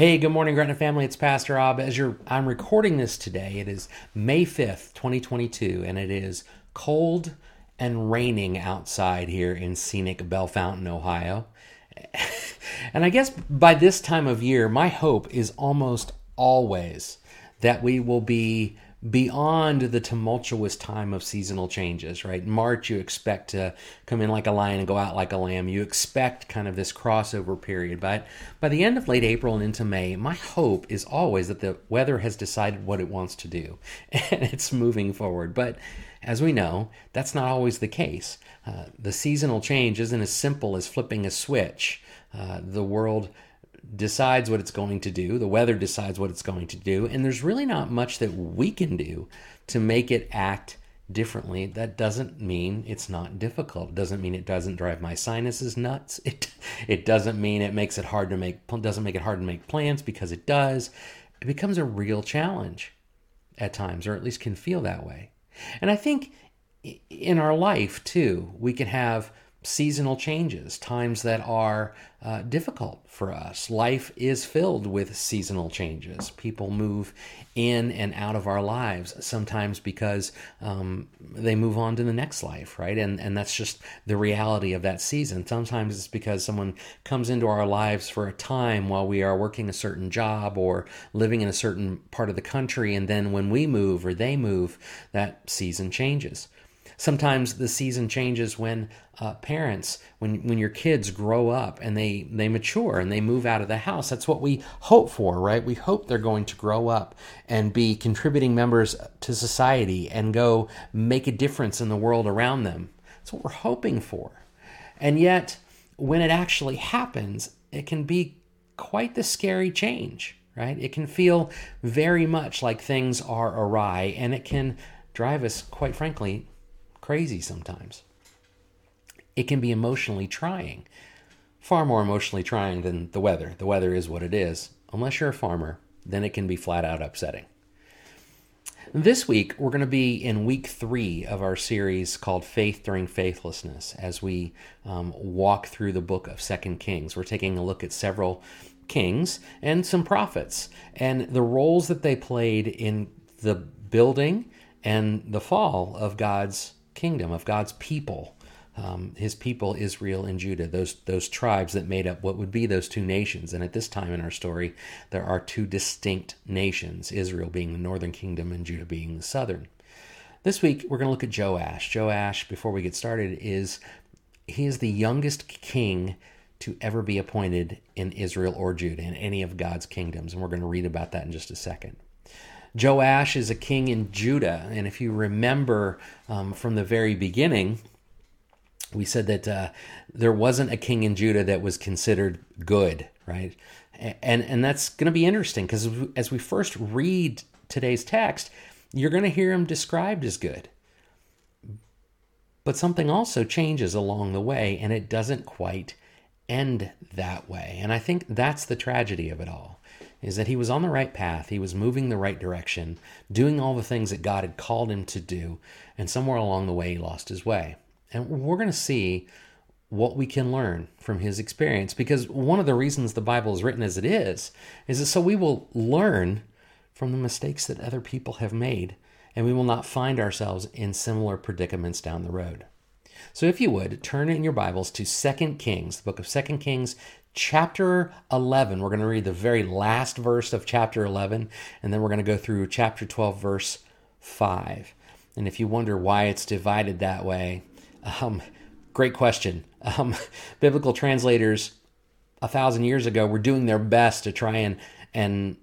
Hey, good morning, Gretna family. It's Pastor Ab. As you're, I'm recording this today. It is May 5th, 2022, and it is cold and raining outside here in scenic Bellefontaine, Ohio. and I guess by this time of year, my hope is almost always that we will be beyond the tumultuous time of seasonal changes, right? March, you expect to come in like a lion and go out like a lamb. You expect kind of this crossover period. But by the end of late April and into May, my hope is always that the weather has decided what it wants to do and it's moving forward. But as we know, that's not always the case. Uh, the seasonal change isn't as simple as flipping a switch. Uh, the world decides what it's going to do, the weather decides what it's going to do, and there's really not much that we can do to make it act differently. That doesn't mean it's not difficult. It doesn't mean it doesn't drive my sinuses nuts. It it doesn't mean it makes it hard to make doesn't make it hard to make plans because it does. It becomes a real challenge at times or at least can feel that way. And I think in our life too, we can have seasonal changes, times that are uh, difficult for us. Life is filled with seasonal changes. People move in and out of our lives, sometimes because um, they move on to the next life, right? And, and that's just the reality of that season. Sometimes it's because someone comes into our lives for a time while we are working a certain job or living in a certain part of the country, and then when we move or they move, that season changes. Sometimes the season changes when uh, parents, when when your kids grow up and they they mature and they move out of the house. That's what we hope for, right? We hope they're going to grow up and be contributing members to society and go make a difference in the world around them. That's what we're hoping for. And yet, when it actually happens, it can be quite the scary change, right? It can feel very much like things are awry and it can drive us, quite frankly, crazy sometimes. It can be emotionally trying, far more emotionally trying than the weather. The weather is what it is. Unless you're a farmer, then it can be flat out upsetting. This week, we're going to be in week three of our series called Faith During Faithlessness as we um, walk through the book of Second Kings. We're taking a look at several kings and some prophets and the roles that they played in the building and the fall of God's kingdom, of God's people, um, his people, Israel and Judah, those, those tribes that made up what would be those two nations. And at this time in our story, there are two distinct nations Israel being the northern kingdom and Judah being the southern. This week, we're going to look at Joash. Joash, before we get started, is he is the youngest king to ever be appointed in Israel or Judah, in any of God's kingdoms. And we're going to read about that in just a second. Joash is a king in Judah. And if you remember um, from the very beginning, we said that uh, there wasn't a king in Judah that was considered good, right? And, and that's going to be interesting because as we first read today's text, you're going to hear him described as good. But something also changes along the way, and it doesn't quite end that way. And I think that's the tragedy of it all is that he was on the right path, he was moving the right direction, doing all the things that God had called him to do, and somewhere along the way he lost his way. And we're going to see what we can learn from his experience because one of the reasons the Bible is written as it is is that so we will learn from the mistakes that other people have made and we will not find ourselves in similar predicaments down the road. So if you would, turn in your Bibles to 2 Kings, the book of 2 Kings, chapter 11. We're going to read the very last verse of chapter 11, and then we're going to go through chapter 12, verse 5. And if you wonder why it's divided that way, um, great question. Um, biblical translators a thousand years ago were doing their best to try and and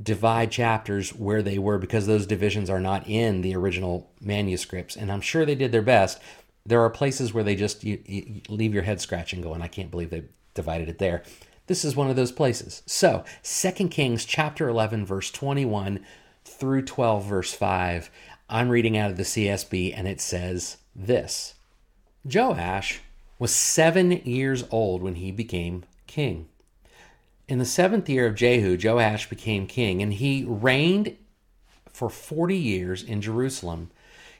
divide chapters where they were because those divisions are not in the original manuscripts and i'm sure they did their best there are places where they just you, you leave your head scratching going i can't believe they divided it there. This is one of those places. So, 2 Kings chapter 11 verse 21 through 12 verse 5. I'm reading out of the CSB and it says this. Joash was 7 years old when he became king. In the 7th year of Jehu, Joash became king and he reigned for 40 years in Jerusalem.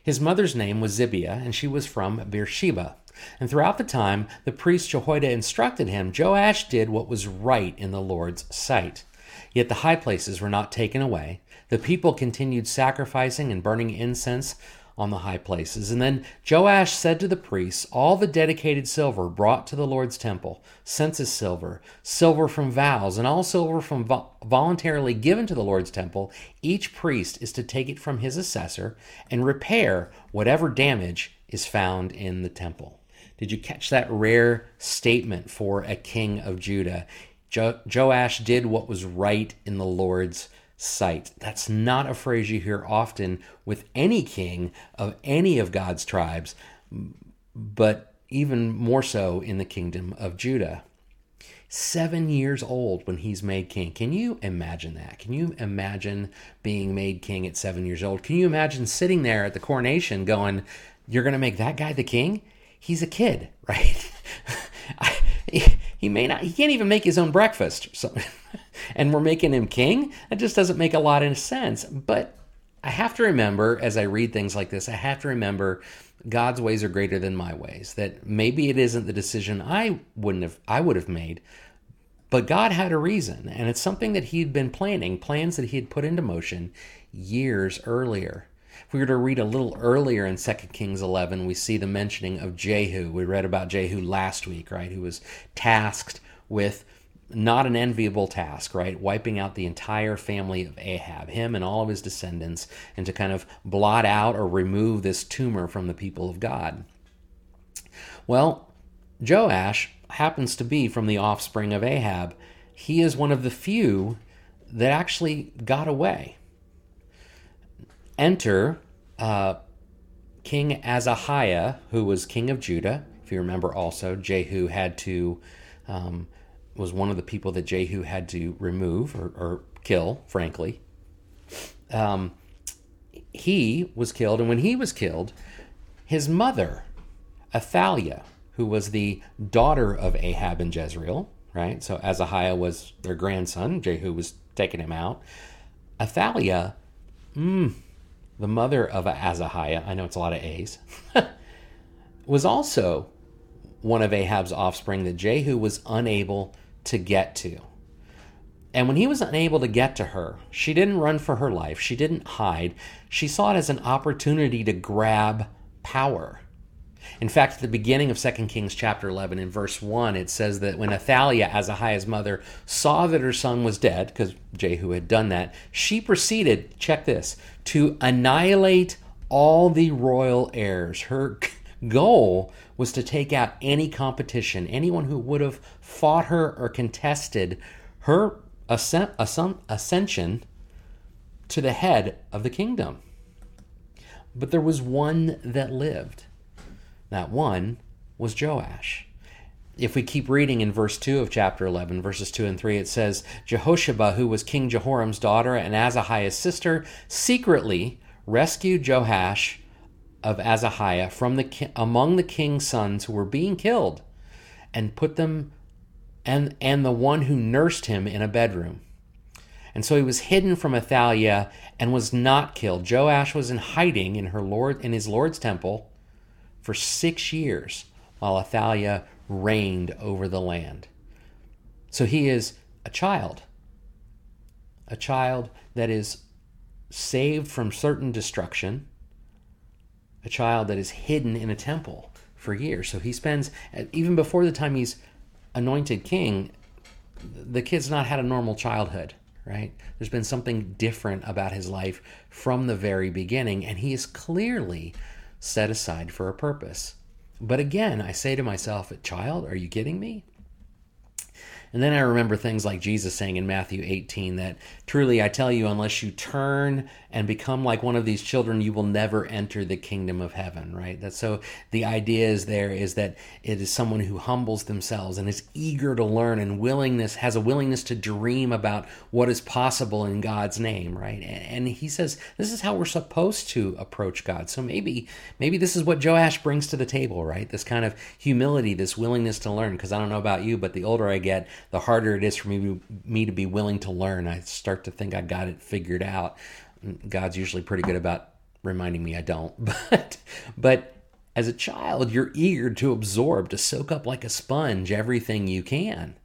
His mother's name was Zibiah, and she was from Beersheba. And throughout the time, the priest Jehoiada instructed him, Joash did what was right in the Lord's sight. Yet the high places were not taken away. The people continued sacrificing and burning incense on the high places. And then Joash said to the priests, All the dedicated silver brought to the Lord's temple, census silver, silver from vows, and all silver from vo- voluntarily given to the Lord's temple, each priest is to take it from his assessor and repair whatever damage is found in the temple. Did you catch that rare statement for a king of Judah? Jo- Joash did what was right in the Lord's sight. That's not a phrase you hear often with any king of any of God's tribes, but even more so in the kingdom of Judah. Seven years old when he's made king. Can you imagine that? Can you imagine being made king at seven years old? Can you imagine sitting there at the coronation going, You're going to make that guy the king? He's a kid, right? he may not, he can't even make his own breakfast. So, and we're making him king? That just doesn't make a lot of sense. But I have to remember, as I read things like this, I have to remember God's ways are greater than my ways. That maybe it isn't the decision I wouldn't have, I would have made, but God had a reason, and it's something that He'd been planning, plans that He had put into motion years earlier. If we were to read a little earlier in 2 Kings 11, we see the mentioning of Jehu. We read about Jehu last week, right? Who was tasked with not an enviable task, right? Wiping out the entire family of Ahab, him and all of his descendants, and to kind of blot out or remove this tumor from the people of God. Well, Joash happens to be from the offspring of Ahab. He is one of the few that actually got away. Enter uh, King Azahiah, who was king of Judah. If you remember, also Jehu had to um, was one of the people that Jehu had to remove or, or kill, frankly. Um, he was killed, and when he was killed, his mother, Athaliah, who was the daughter of Ahab and Jezreel, right? So Azahiah was their grandson. Jehu was taking him out. Athaliah, mm, the mother of Azahiah, I know it's a lot of A's, was also one of Ahab's offspring that Jehu was unable to get to. And when he was unable to get to her, she didn't run for her life. She didn't hide. She saw it as an opportunity to grab power. In fact, at the beginning of 2 Kings chapter 11, in verse 1, it says that when Athaliah, Azahiah's mother, saw that her son was dead, because Jehu had done that, she proceeded, check this, to annihilate all the royal heirs. Her goal was to take out any competition, anyone who would have fought her or contested her ascent, ascension to the head of the kingdom. But there was one that lived. That one was Joash. If we keep reading in verse 2 of chapter 11, verses 2 and 3, it says Jehosheba, who was King Jehoram's daughter and Azahiah's sister, secretly rescued Joash of Azahiah from the among the king's sons who were being killed and put them and and the one who nursed him in a bedroom. And so he was hidden from Athaliah and was not killed. Joash was in hiding in her lord in his Lord's temple for 6 years while Athaliah reigned over the land. So he is a child. A child that is saved from certain destruction a child that is hidden in a temple for years. So he spends, even before the time he's anointed king, the kid's not had a normal childhood, right? There's been something different about his life from the very beginning, and he is clearly set aside for a purpose. But again, I say to myself, child, are you kidding me? And then I remember things like Jesus saying in Matthew 18 that truly I tell you, unless you turn and become like one of these children, you will never enter the kingdom of heaven, right? That so the idea is there is that it is someone who humbles themselves and is eager to learn and willingness has a willingness to dream about what is possible in God's name, right? And he says this is how we're supposed to approach God. So maybe maybe this is what Joash brings to the table, right? This kind of humility, this willingness to learn. Because I don't know about you, but the older I get, the harder it is for me me to be willing to learn. I start to think I got it figured out. God's usually pretty good about reminding me I don't. But but as a child, you're eager to absorb, to soak up like a sponge everything you can.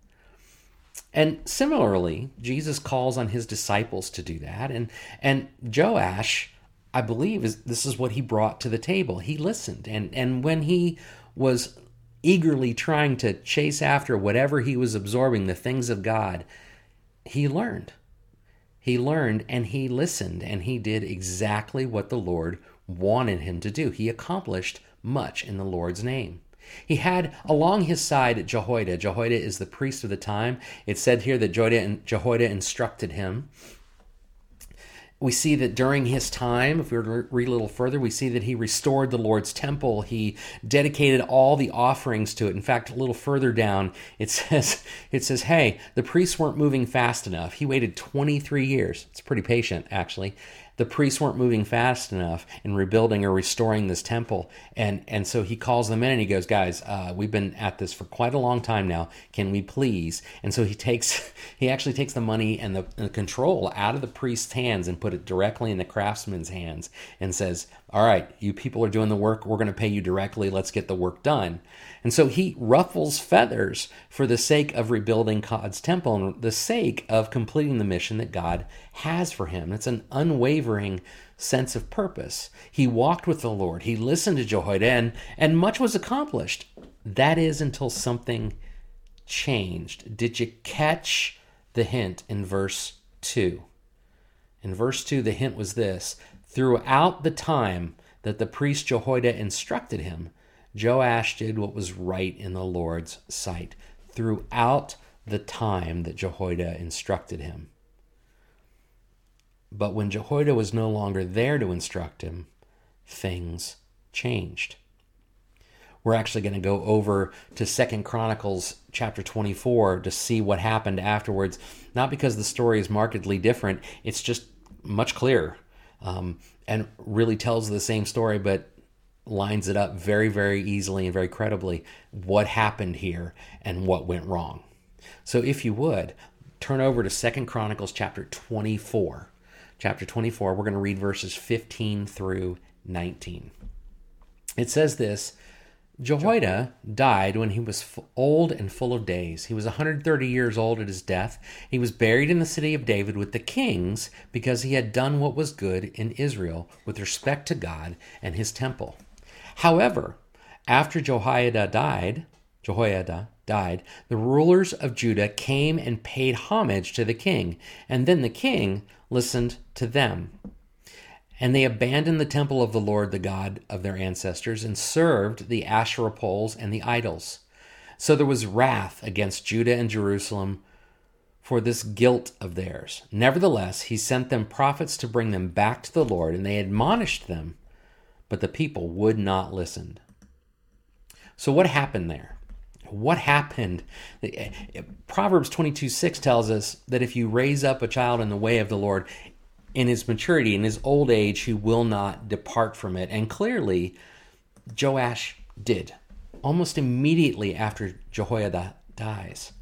And similarly, Jesus calls on his disciples to do that. And, and Joash, I believe, is this is what he brought to the table. He listened. And, and when he was eagerly trying to chase after whatever he was absorbing, the things of God, he learned. He learned and he listened and he did exactly what the Lord wanted him to do. He accomplished much in the Lord's name. He had along his side Jehoiada. Jehoiada is the priest of the time. It's said here that Jehoiada instructed him we see that during his time, if we were to read a little further, we see that he restored the Lord's temple. He dedicated all the offerings to it. In fact, a little further down, it says, it says, hey, the priests weren't moving fast enough. He waited 23 years. It's pretty patient, actually the priests weren't moving fast enough in rebuilding or restoring this temple. And, and so he calls them in and he goes, guys, uh, we've been at this for quite a long time now. Can we please? And so he takes, he actually takes the money and the, and the control out of the priest's hands and put it directly in the craftsman's hands and says, all right, you people are doing the work. We're going to pay you directly. Let's get the work done. And so he ruffles feathers for the sake of rebuilding God's temple and the sake of completing the mission that God has for him. It's an unwavering sense of purpose. He walked with the Lord. He listened to Jehoiada, and, and much was accomplished. That is until something changed. Did you catch the hint in verse 2? In verse 2, the hint was this Throughout the time that the priest Jehoiada instructed him, Joash did what was right in the Lord's sight. Throughout the time that Jehoiada instructed him. But when Jehoiada was no longer there to instruct him, things changed. We're actually going to go over to Second Chronicles chapter 24 to see what happened afterwards. Not because the story is markedly different, it's just much clearer um, and really tells the same story, but lines it up very, very easily and very credibly what happened here and what went wrong. So if you would, turn over to Second Chronicles chapter 24. Chapter 24, we're going to read verses 15 through 19. It says this Jehoiada died when he was old and full of days. He was 130 years old at his death. He was buried in the city of David with the kings because he had done what was good in Israel with respect to God and his temple. However, after Jehoiada died, Jehoiada died, the rulers of Judah came and paid homage to the king, and then the king listened to them. And they abandoned the temple of the Lord, the God of their ancestors, and served the Asherah poles and the idols. So there was wrath against Judah and Jerusalem for this guilt of theirs. Nevertheless, he sent them prophets to bring them back to the Lord, and they admonished them, but the people would not listen. So, what happened there? What happened? Eh, eh, Proverbs 22 6 tells us that if you raise up a child in the way of the Lord, in his maturity, in his old age, he will not depart from it. And clearly, Joash did. Almost immediately after Jehoiada dies.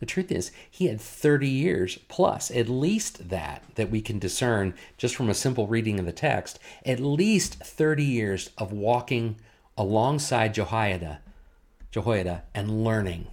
The truth is, he had 30 years plus, at least that, that we can discern just from a simple reading of the text, at least 30 years of walking alongside Jehoiada, Jehoiada and learning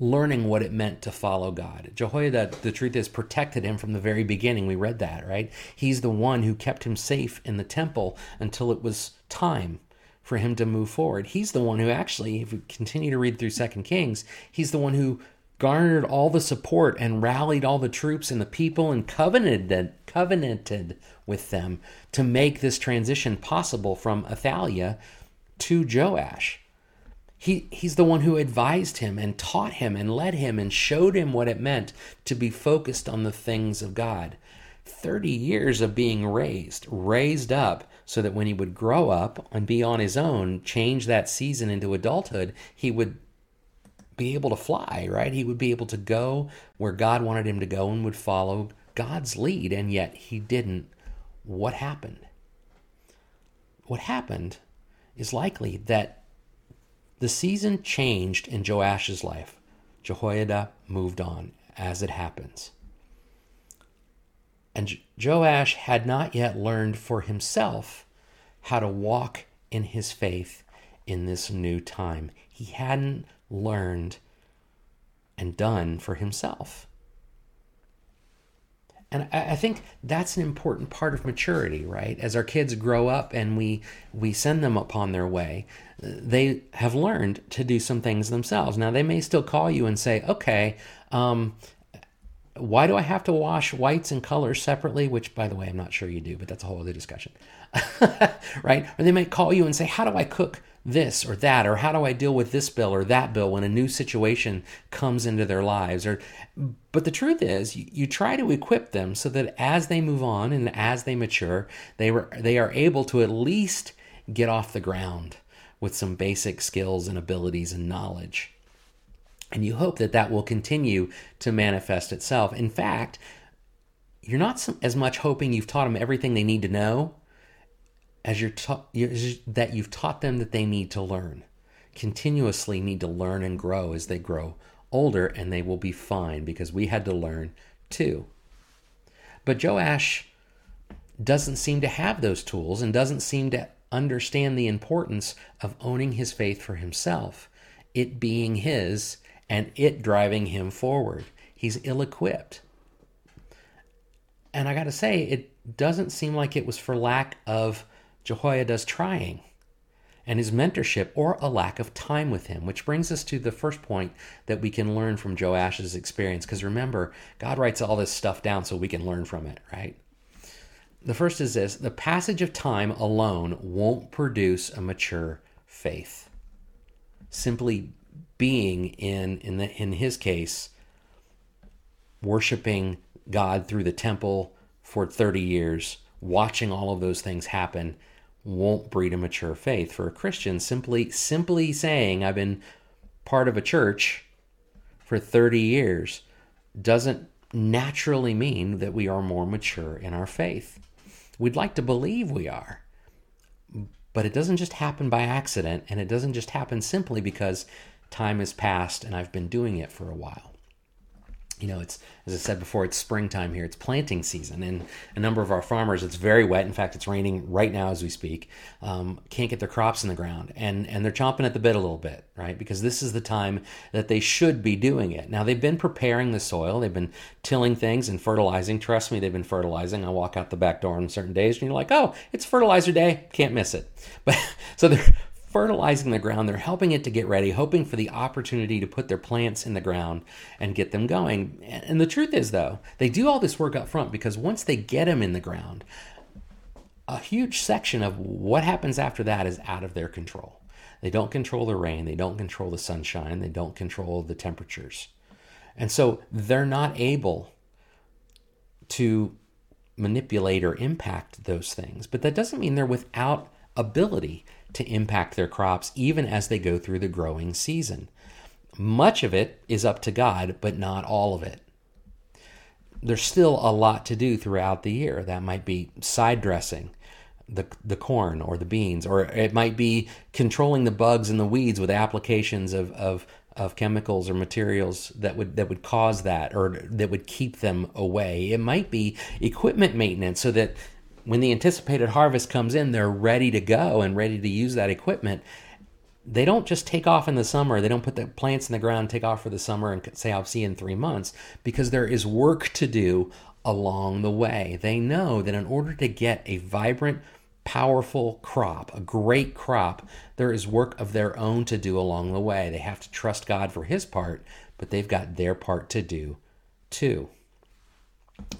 learning what it meant to follow God. Jehoiada, the truth is, protected him from the very beginning. We read that, right? He's the one who kept him safe in the temple until it was time for him to move forward. He's the one who actually, if we continue to read through Second Kings, he's the one who garnered all the support and rallied all the troops and the people and covenanted covenanted with them to make this transition possible from Athaliah to Joash. He, he's the one who advised him and taught him and led him and showed him what it meant to be focused on the things of God. 30 years of being raised, raised up, so that when he would grow up and be on his own, change that season into adulthood, he would be able to fly, right? He would be able to go where God wanted him to go and would follow God's lead, and yet he didn't. What happened? What happened is likely that the season changed in Joash's life. Jehoiada moved on, as it happens. And Joash had not yet learned for himself how to walk in his faith in this new time. He hadn't learned and done for himself. And I think that's an important part of maturity, right? As our kids grow up and we we send them upon their way, they have learned to do some things themselves. Now they may still call you and say, "Okay, um, why do I have to wash whites and colors separately?" Which, by the way, I'm not sure you do, but that's a whole other discussion, right? Or they might call you and say, "How do I cook this or that or how do I deal with this bill or that bill when a new situation comes into their lives? Or but the truth is you, you, try to equip them so that as they move on and as they mature they were they are able to at least get off the ground with some basic skills and abilities and knowledge. And you hope that that will continue to manifest itself. In fact you're not as much hoping you've taught them everything they need to know as you're ta- that you've taught them that they need to learn. Continuously need to learn and grow as they grow older and they will be fine because we had to learn too. But joash doesn't seem to have those tools and doesn't seem to understand the importance of owning his faith for himself it being his and it driving him forward. He's ill-equipped. And i got to say it doesn't seem like it was for lack of Jehoiada's trying and his mentorship or a lack of time with him, which brings us to the first point that we can learn from Joash's experience. Because remember, God writes all this stuff down so we can learn from it, right? The first is this the passage of time alone won't produce a mature faith. Simply being in, in, the, in his case, worshiping God through the temple for 30 years, watching all of those things happen won't breed a mature faith. For a Christian, simply simply saying I've been part of a church for 30 years doesn't naturally mean that we are more mature in our faith. We'd like to believe we are. But it doesn't just happen by accident, and it doesn't just happen simply because time has passed and I've been doing it for a while you know, it's as I said before, it's springtime here. It's planting season, and a number of our farmers, it's very wet. In fact, it's raining right now as we speak. Um, can't get their crops in the ground, and and they're chomping at the bit a little bit, right? Because this is the time that they should be doing it. Now they've been preparing the soil, they've been tilling things and fertilizing. Trust me, they've been fertilizing. I walk out the back door on certain days, and you're like, oh, it's fertilizer day, can't miss it. But so they're fertilizing the ground. They're helping it to get ready, hoping for the opportunity to put their plants in the ground and get them going. And the truth is, though, they do all this work up front because once they get them in the ground, a huge section of what happens after that is out of their control. They don't control the rain, they don't control the sunshine, they don't control the temperatures. And so they're not able to manipulate or impact those things. But that doesn't mean they're without ability to impact their crops even as they go through the growing season. Much of it is up to God, but not all of it. There's still a lot to do throughout the year. That might be side dressing the, the corn or the beans, or it might be controlling the bugs and the weeds with applications of, of, of chemicals or materials that would that would cause that or that would keep them away. It might be equipment maintenance so that when the anticipated harvest comes in, they're ready to go and ready to use that equipment. They don't just take off in the summer. They don't put the plants in the ground, take off for the summer, and say, I'll see you in three months, because there is work to do along the way. They know that in order to get a vibrant, powerful crop, a great crop, there is work of their own to do along the way. They have to trust God for His part, but they've got their part to do too.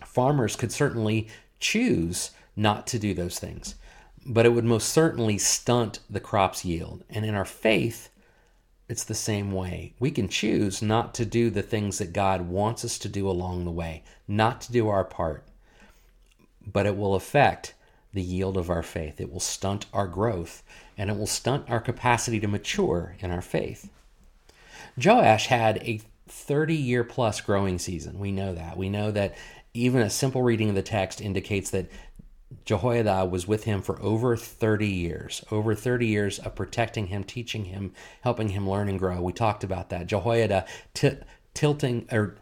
Farmers could certainly choose not to do those things. But it would most certainly stunt the crop's yield. And in our faith, it's the same way. We can choose not to do the things that God wants us to do along the way, not to do our part, but it will affect the yield of our faith. It will stunt our growth and it will stunt our capacity to mature in our faith. Joash had a 30 year plus growing season. We know that. We know that even a simple reading of the text indicates that Jehoiada was with him for over 30 years, over 30 years of protecting him, teaching him, helping him learn and grow. We talked about that. Jehoiada t- tilting er, or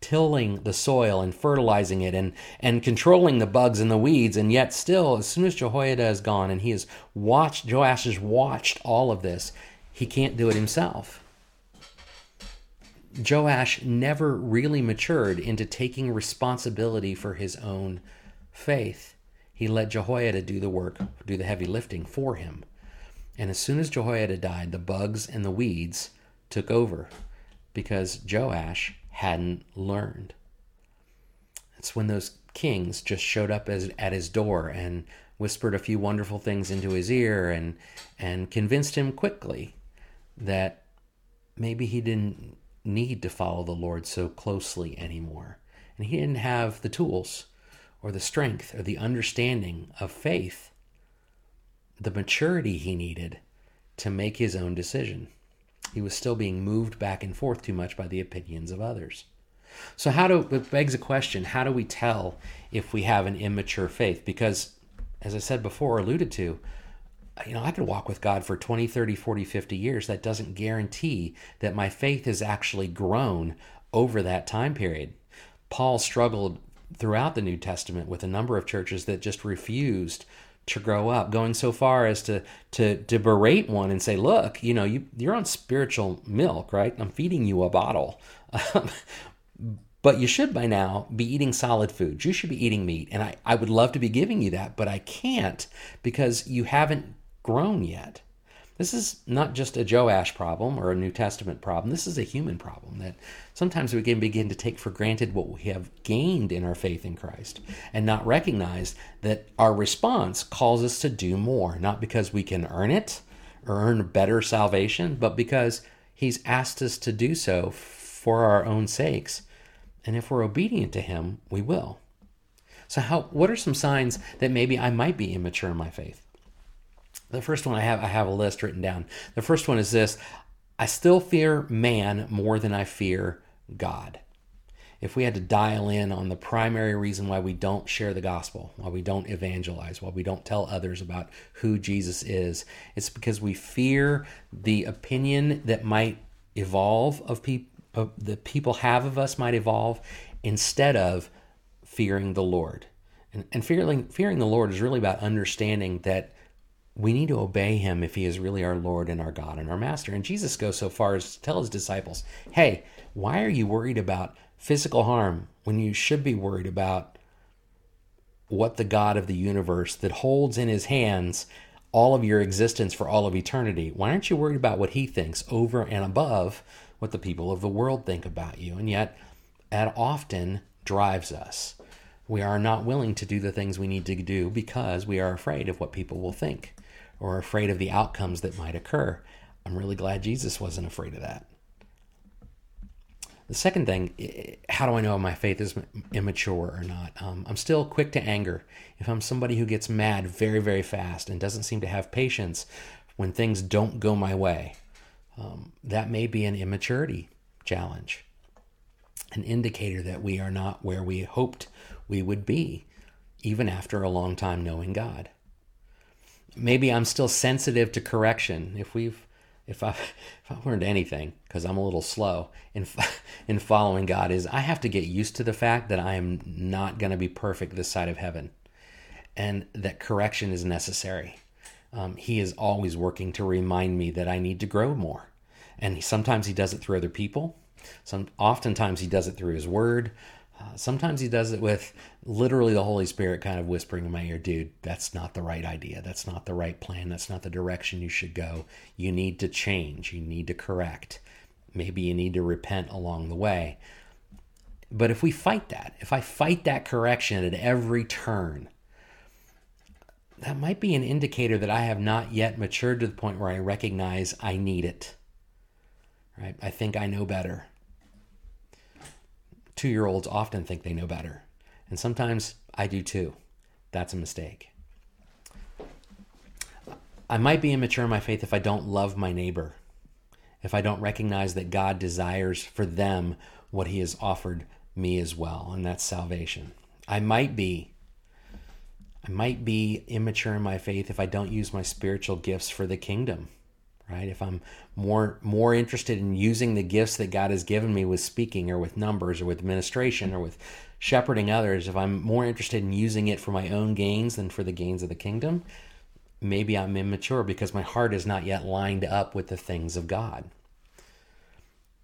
tilling the soil and fertilizing it and, and controlling the bugs and the weeds. And yet, still, as soon as Jehoiada is gone and he has watched, Joash has watched all of this, he can't do it himself. Joash never really matured into taking responsibility for his own faith. He let Jehoiada do the work, do the heavy lifting for him. And as soon as Jehoiada died, the bugs and the weeds took over because Joash hadn't learned. It's when those kings just showed up as, at his door and whispered a few wonderful things into his ear and and convinced him quickly that maybe he didn't need to follow the Lord so closely anymore. And he didn't have the tools or the strength or the understanding of faith, the maturity he needed to make his own decision. He was still being moved back and forth too much by the opinions of others. So, how do it begs a question how do we tell if we have an immature faith? Because, as I said before, alluded to, you know, I could walk with God for 20, 30, 40, 50 years. That doesn't guarantee that my faith has actually grown over that time period. Paul struggled throughout the New Testament with a number of churches that just refused to grow up, going so far as to to to berate one and say, "Look, you know, you you're on spiritual milk, right? I'm feeding you a bottle." but you should by now be eating solid foods. You should be eating meat. And I, I would love to be giving you that, but I can't because you haven't grown yet. This is not just a Joash problem or a New Testament problem. This is a human problem that sometimes we can begin to take for granted what we have gained in our faith in Christ and not recognize that our response calls us to do more, not because we can earn it or earn better salvation, but because He's asked us to do so for our own sakes. And if we're obedient to Him, we will. So, how, what are some signs that maybe I might be immature in my faith? The first one I have, I have a list written down. The first one is this I still fear man more than I fear God. If we had to dial in on the primary reason why we don't share the gospel, why we don't evangelize, why we don't tell others about who Jesus is, it's because we fear the opinion that might evolve of people the people have of us might evolve instead of fearing the Lord. And, and fearing, fearing the Lord is really about understanding that we need to obey him if he is really our Lord and our God and our Master. And Jesus goes so far as to tell his disciples, hey, why are you worried about physical harm when you should be worried about what the God of the universe that holds in his hands all of your existence for all of eternity, why aren't you worried about what he thinks over and above what the people of the world think about you? And yet, that often drives us. We are not willing to do the things we need to do because we are afraid of what people will think or afraid of the outcomes that might occur. I'm really glad Jesus wasn't afraid of that. The second thing, how do I know my faith is immature or not? Um, I'm still quick to anger. If I'm somebody who gets mad very, very fast and doesn't seem to have patience when things don't go my way, um, that may be an immaturity challenge, an indicator that we are not where we hoped we would be, even after a long time knowing God maybe I'm still sensitive to correction. If we've if I if I learned anything because I'm a little slow in in following God is I have to get used to the fact that I am not going to be perfect this side of heaven, and that correction is necessary. Um, he is always working to remind me that I need to grow more, and sometimes he does it through other people. Some oftentimes he does it through his word. Uh, sometimes he does it with literally the Holy Spirit kind of whispering in my ear, dude, that's not the right idea. That's not the right plan. That's not the direction you should go. You need to change. You need to correct. Maybe you need to repent along the way. But if we fight that, if I fight that correction at every turn, that might be an indicator that I have not yet matured to the point where I recognize I need it. Right? I think I know better two year olds often think they know better. And sometimes I do too. That's a mistake. I might be immature in my faith if I don't love my neighbor, if I don't recognize that God desires for them what he has offered me as well, and that's salvation. I might be I might be immature in my faith if I don't use my spiritual gifts for the kingdom right? If i'm more more interested in using the gifts that god has given me with speaking or with numbers or with administration or with shepherding others if i'm more interested in using it for my own gains than for the gains of the kingdom maybe i'm immature because my heart is not yet lined up with the things of god.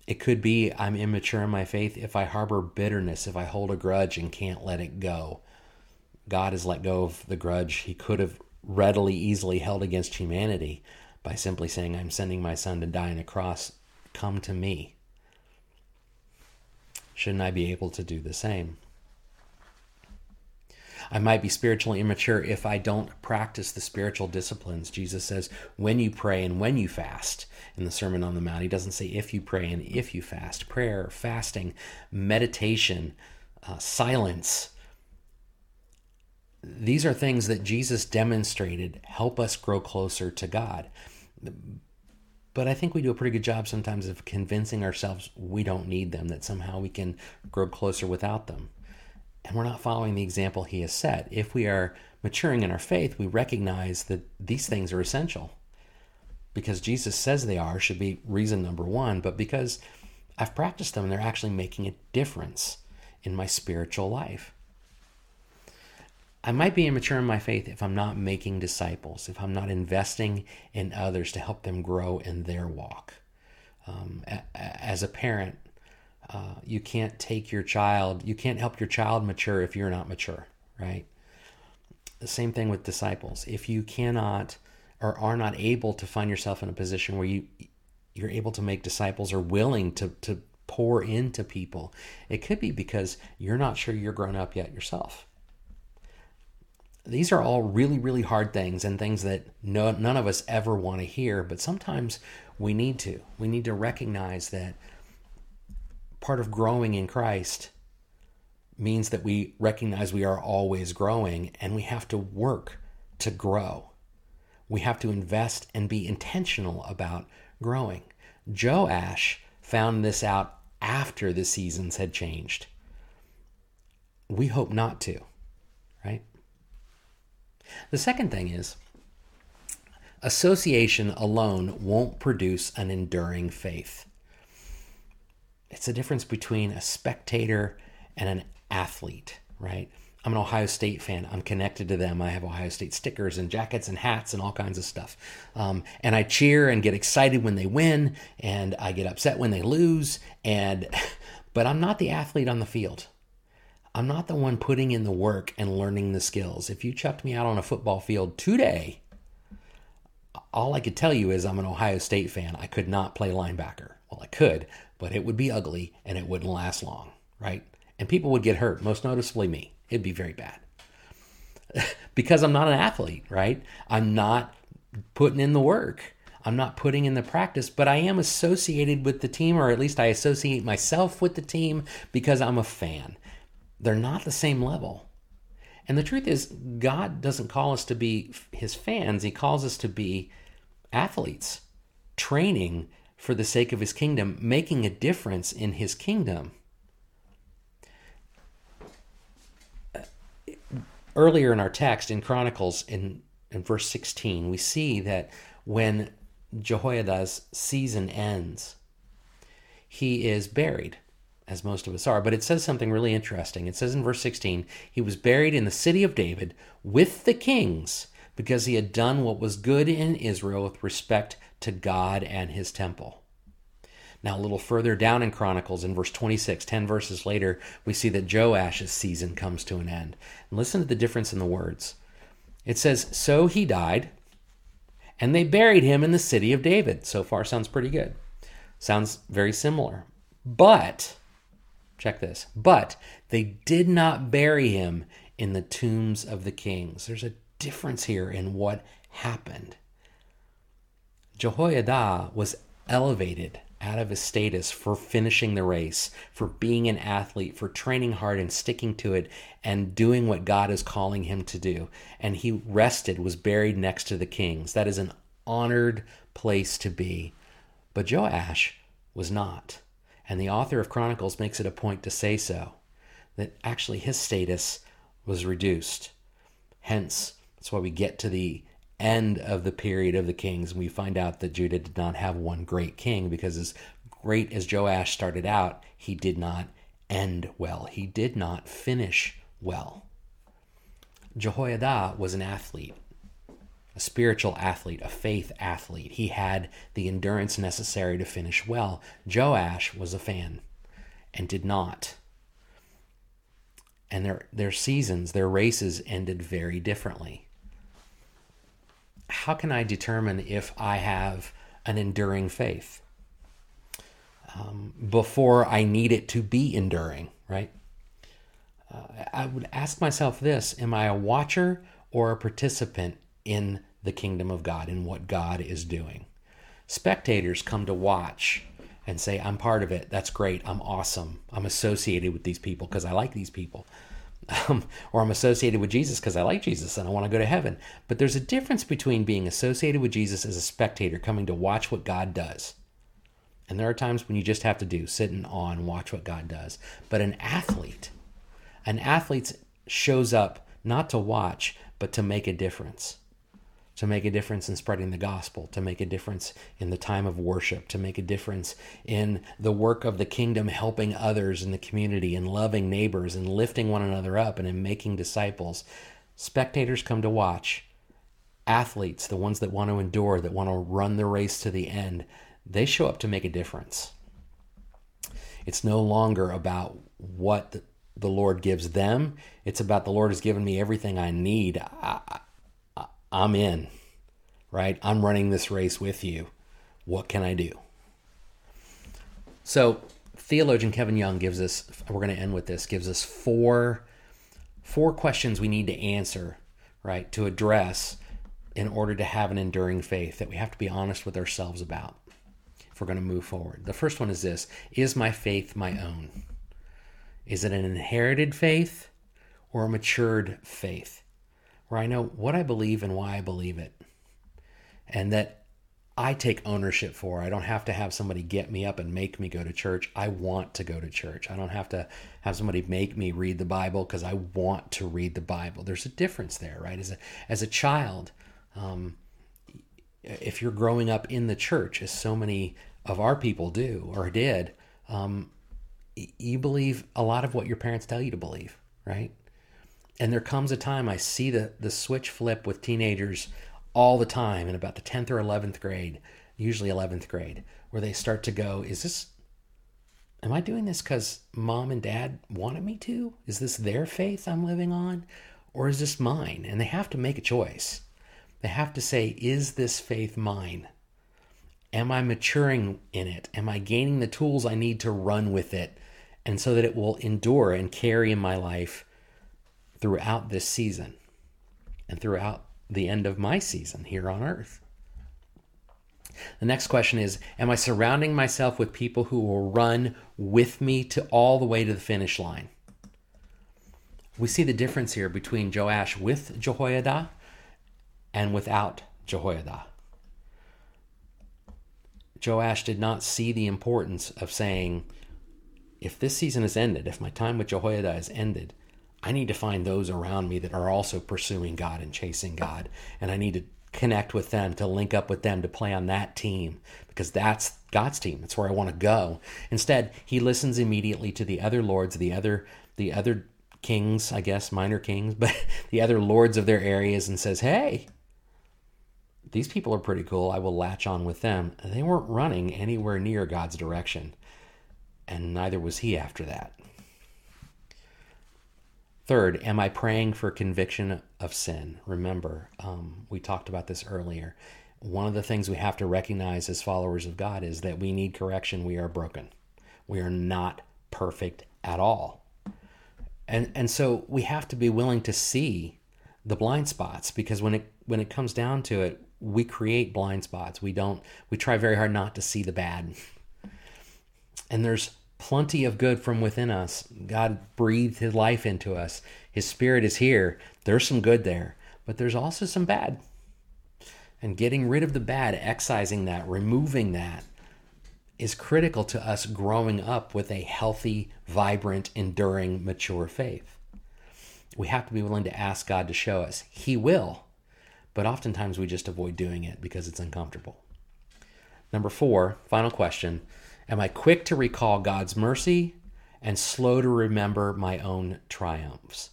It could be I'm immature in my faith if I harbor bitterness, if I hold a grudge and can't let it go. God has let go of the grudge. He could have readily, easily held against humanity by simply saying, I'm sending my son to die on a cross. Come to me. Shouldn't I be able to do the same? I might be spiritually immature if I don't practice the spiritual disciplines. Jesus says, when you pray and when you fast in the Sermon on the Mount. He doesn't say if you pray and if you fast. Prayer, fasting, meditation, uh, silence. These are things that Jesus demonstrated help us grow closer to God. But I think we do a pretty good job sometimes of convincing ourselves we don't need them, that somehow we can grow closer without them and we're not following the example he has set. If we are maturing in our faith, we recognize that these things are essential. Because Jesus says they are, should be reason number one, but because I've practiced them and they're actually making a difference in my spiritual life. I might be immature in my faith if I'm not making disciples, if I'm not investing in others to help them grow in their walk. Um, as a parent, uh, you can't take your child, you can't help your child mature if you're not mature, right? The same thing with disciples. If you cannot or are not able to find yourself in a position where you you're able to make disciples or willing to to pour into people, it could be because you're not sure you're grown up yet yourself. These are all really, really hard things and things that no, none of us ever want to hear, but sometimes we need to. We need to recognize that part of growing in Christ means that we recognize we are always growing and we have to work to grow. We have to invest and be intentional about growing. Joash found this out after the seasons had changed. We hope not to? The second thing is association alone won't produce an enduring faith it's the difference between a spectator and an athlete, right? I'm an Ohio State fan. I'm connected to them. I have Ohio State stickers and jackets and hats and all kinds of stuff. Um, and I cheer and get excited when they win, and I get upset when they lose. And but I'm not the athlete on the field. I'm not the one putting in the work and learning the skills. If you chucked me out on a football field today, all I could tell you is I'm an Ohio State fan. I could not play linebacker. Well, I could, but it would be ugly and it wouldn't last long, right? And people would get hurt, most noticeably me. It'd be very bad. because I'm not an athlete, right? I'm not putting in the work. I'm not putting in the practice, but I am associated with the team, or at least I associate myself with the team because I'm a fan. They're not the same level. And the truth is, God doesn't call us to be his fans, he calls us to be athletes, training for the sake of his kingdom, making a difference in his kingdom. Earlier in our text in Chronicles, in, in verse 16, we see that when Jehoiada's season ends, he is buried, as most of us are. But it says something really interesting. It says in verse 16, he was buried in the city of David with the kings because he had done what was good in Israel with respect to God and his temple. Now, a little further down in Chronicles, in verse 26, 10 verses later, we see that Joash's season comes to an end. And listen to the difference in the words. It says, So he died, and they buried him in the city of David. So far, sounds pretty good. Sounds very similar. But, check this, but they did not bury him in the tombs of the kings. There's a difference here in what happened. Jehoiada was elevated out of his status for finishing the race, for being an athlete, for training hard and sticking to it and doing what God is calling him to do. And he rested, was buried next to the kings. That is an honored place to be. But Joash was not. And the author of Chronicles makes it a point to say so, that actually his status was reduced. Hence, that's why we get to the end of the period of the kings, and we find out that Judah did not have one great king because, as great as Joash started out, he did not end well. He did not finish well. Jehoiada was an athlete. A spiritual athlete, a faith athlete. He had the endurance necessary to finish well. Joash was a fan and did not. And their, their seasons, their races ended very differently. How can I determine if I have an enduring faith? Um, before I need it to be enduring, right? Uh, I would ask myself this Am I a watcher or a participant in the kingdom of God, in what God is doing? Spectators come to watch and say, I'm part of it. That's great. I'm awesome. I'm associated with these people because I like these people. Um, or I'm associated with Jesus because I like Jesus and I want to go to heaven. But there's a difference between being associated with Jesus as a spectator coming to watch what God does. And there are times when you just have to do sit in awe and watch what God does. But an athlete, an athlete shows up not to watch, but to make a difference to make a difference in spreading the gospel, to make a difference in the time of worship, to make a difference in the work of the kingdom, helping others in the community and loving neighbors and lifting one another up and in making disciples. Spectators come to watch. Athletes, the ones that want to endure, that want to run the race to the end, they show up to make a difference. It's no longer about what the Lord gives them, it's about the Lord has given me everything I need. I, I'm in, right? I'm running this race with you. What can I do? So, theologian Kevin DeYoung gives us, we're going to end with this, gives us four, four questions we need to answer, right, to address in order to have an enduring faith that we have to be honest with ourselves about if we're going to move forward. The first one is this Is my faith my own? Is it an inherited faith or a matured faith? Where I know what I believe and why I believe it. And that I take ownership for. I don't have to have somebody get me up and make me go to church. I want to go to church. I don't have to have somebody make me read the Bible because I want to read the Bible. There's a difference there, right? As a as a child, um, if you're growing up in the church, as so many of our people do or did, um, you believe a lot of what your parents tell you to believe, right? And there comes a time I see the, the switch flip with teenagers all the time in about the 10th or 11th grade, usually 11th grade, where they start to go, Is this, am I doing this because mom and dad wanted me to? Is this their faith I'm living on? Or is this mine? And they have to make a choice. They have to say, Is this faith mine? Am I maturing in it? Am I gaining the tools I need to run with it? And so that it will endure and carry in my life throughout this season and throughout the end of my season here on earth. The next question is Am I surrounding myself with people who will run with me to all the way to the finish line? We see the difference here between Joash with Jehoiada and without Jehoiada. Joash did not see the importance of saying, if this season has ended, if my time with Jehoiada has ended, I need to find those around me that are also pursuing God and chasing God. And I need to connect with them, to link up with them, to play on that team because that's God's team. That's where I want to go. Instead, he listens immediately to the other lords, the other the other kings, I guess, minor kings, but the other lords of their areas and says, "Hey, these people are pretty cool. I will latch on with them." They weren't running anywhere near God's direction, and neither was he after that. Third, am I praying for conviction of sin? Remember, um, we talked about this earlier. One of the things we have to recognize as followers of God is that we need correction. We are broken. We are not perfect at all. And, and so we have to be willing to see the blind spots because when it when it comes down to it, we create blind spots. We don't we try very hard not to see the bad. And there's plenty of good from within us. God breathed his life into us. His spirit is here. There's some good there, but there's also some bad. And getting rid of the bad, excising that, removing that is critical to us growing up with a healthy, vibrant, enduring, mature faith. We have to be willing to ask God to show us. He will, but oftentimes we just avoid doing it because it's uncomfortable. Number four, final question Am I quick to recall God's mercy and slow to remember my own triumphs?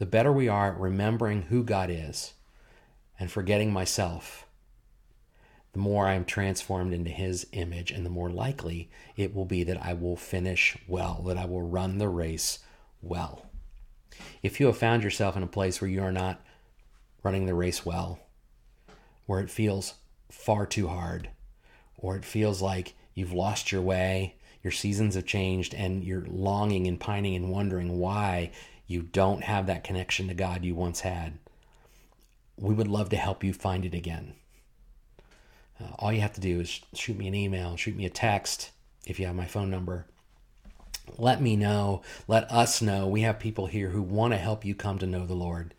The better we are at remembering who God is and forgetting myself, the more I am transformed into His image, and the more likely it will be that I will finish well, that I will run the race well. If you have found yourself in a place where you are not running the race well, where it feels far too hard, or it feels like you've lost your way, your seasons have changed, and you're longing and pining and wondering why you don't have that connection to God you once had, we would love to help you find it again. Uh, all you have to do is shoot me an email, shoot me a text if you have my phone number. Let me know, let us know. We have people here who want to help you come to know the Lord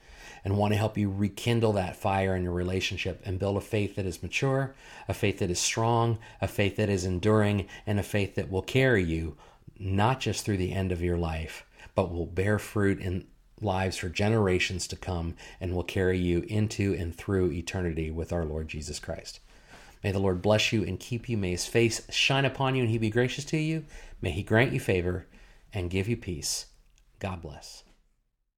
and want to help you rekindle that fire in your relationship and build a faith that is mature, a faith that is strong, a faith that is enduring, and a faith that will carry you not just through the end of your life, but will bear fruit in lives for generations to come and will carry you into and through eternity with our Lord Jesus Christ. May the Lord bless you and keep you. May his face shine upon you and he be gracious to you. May he grant you favor and give you peace. God bless.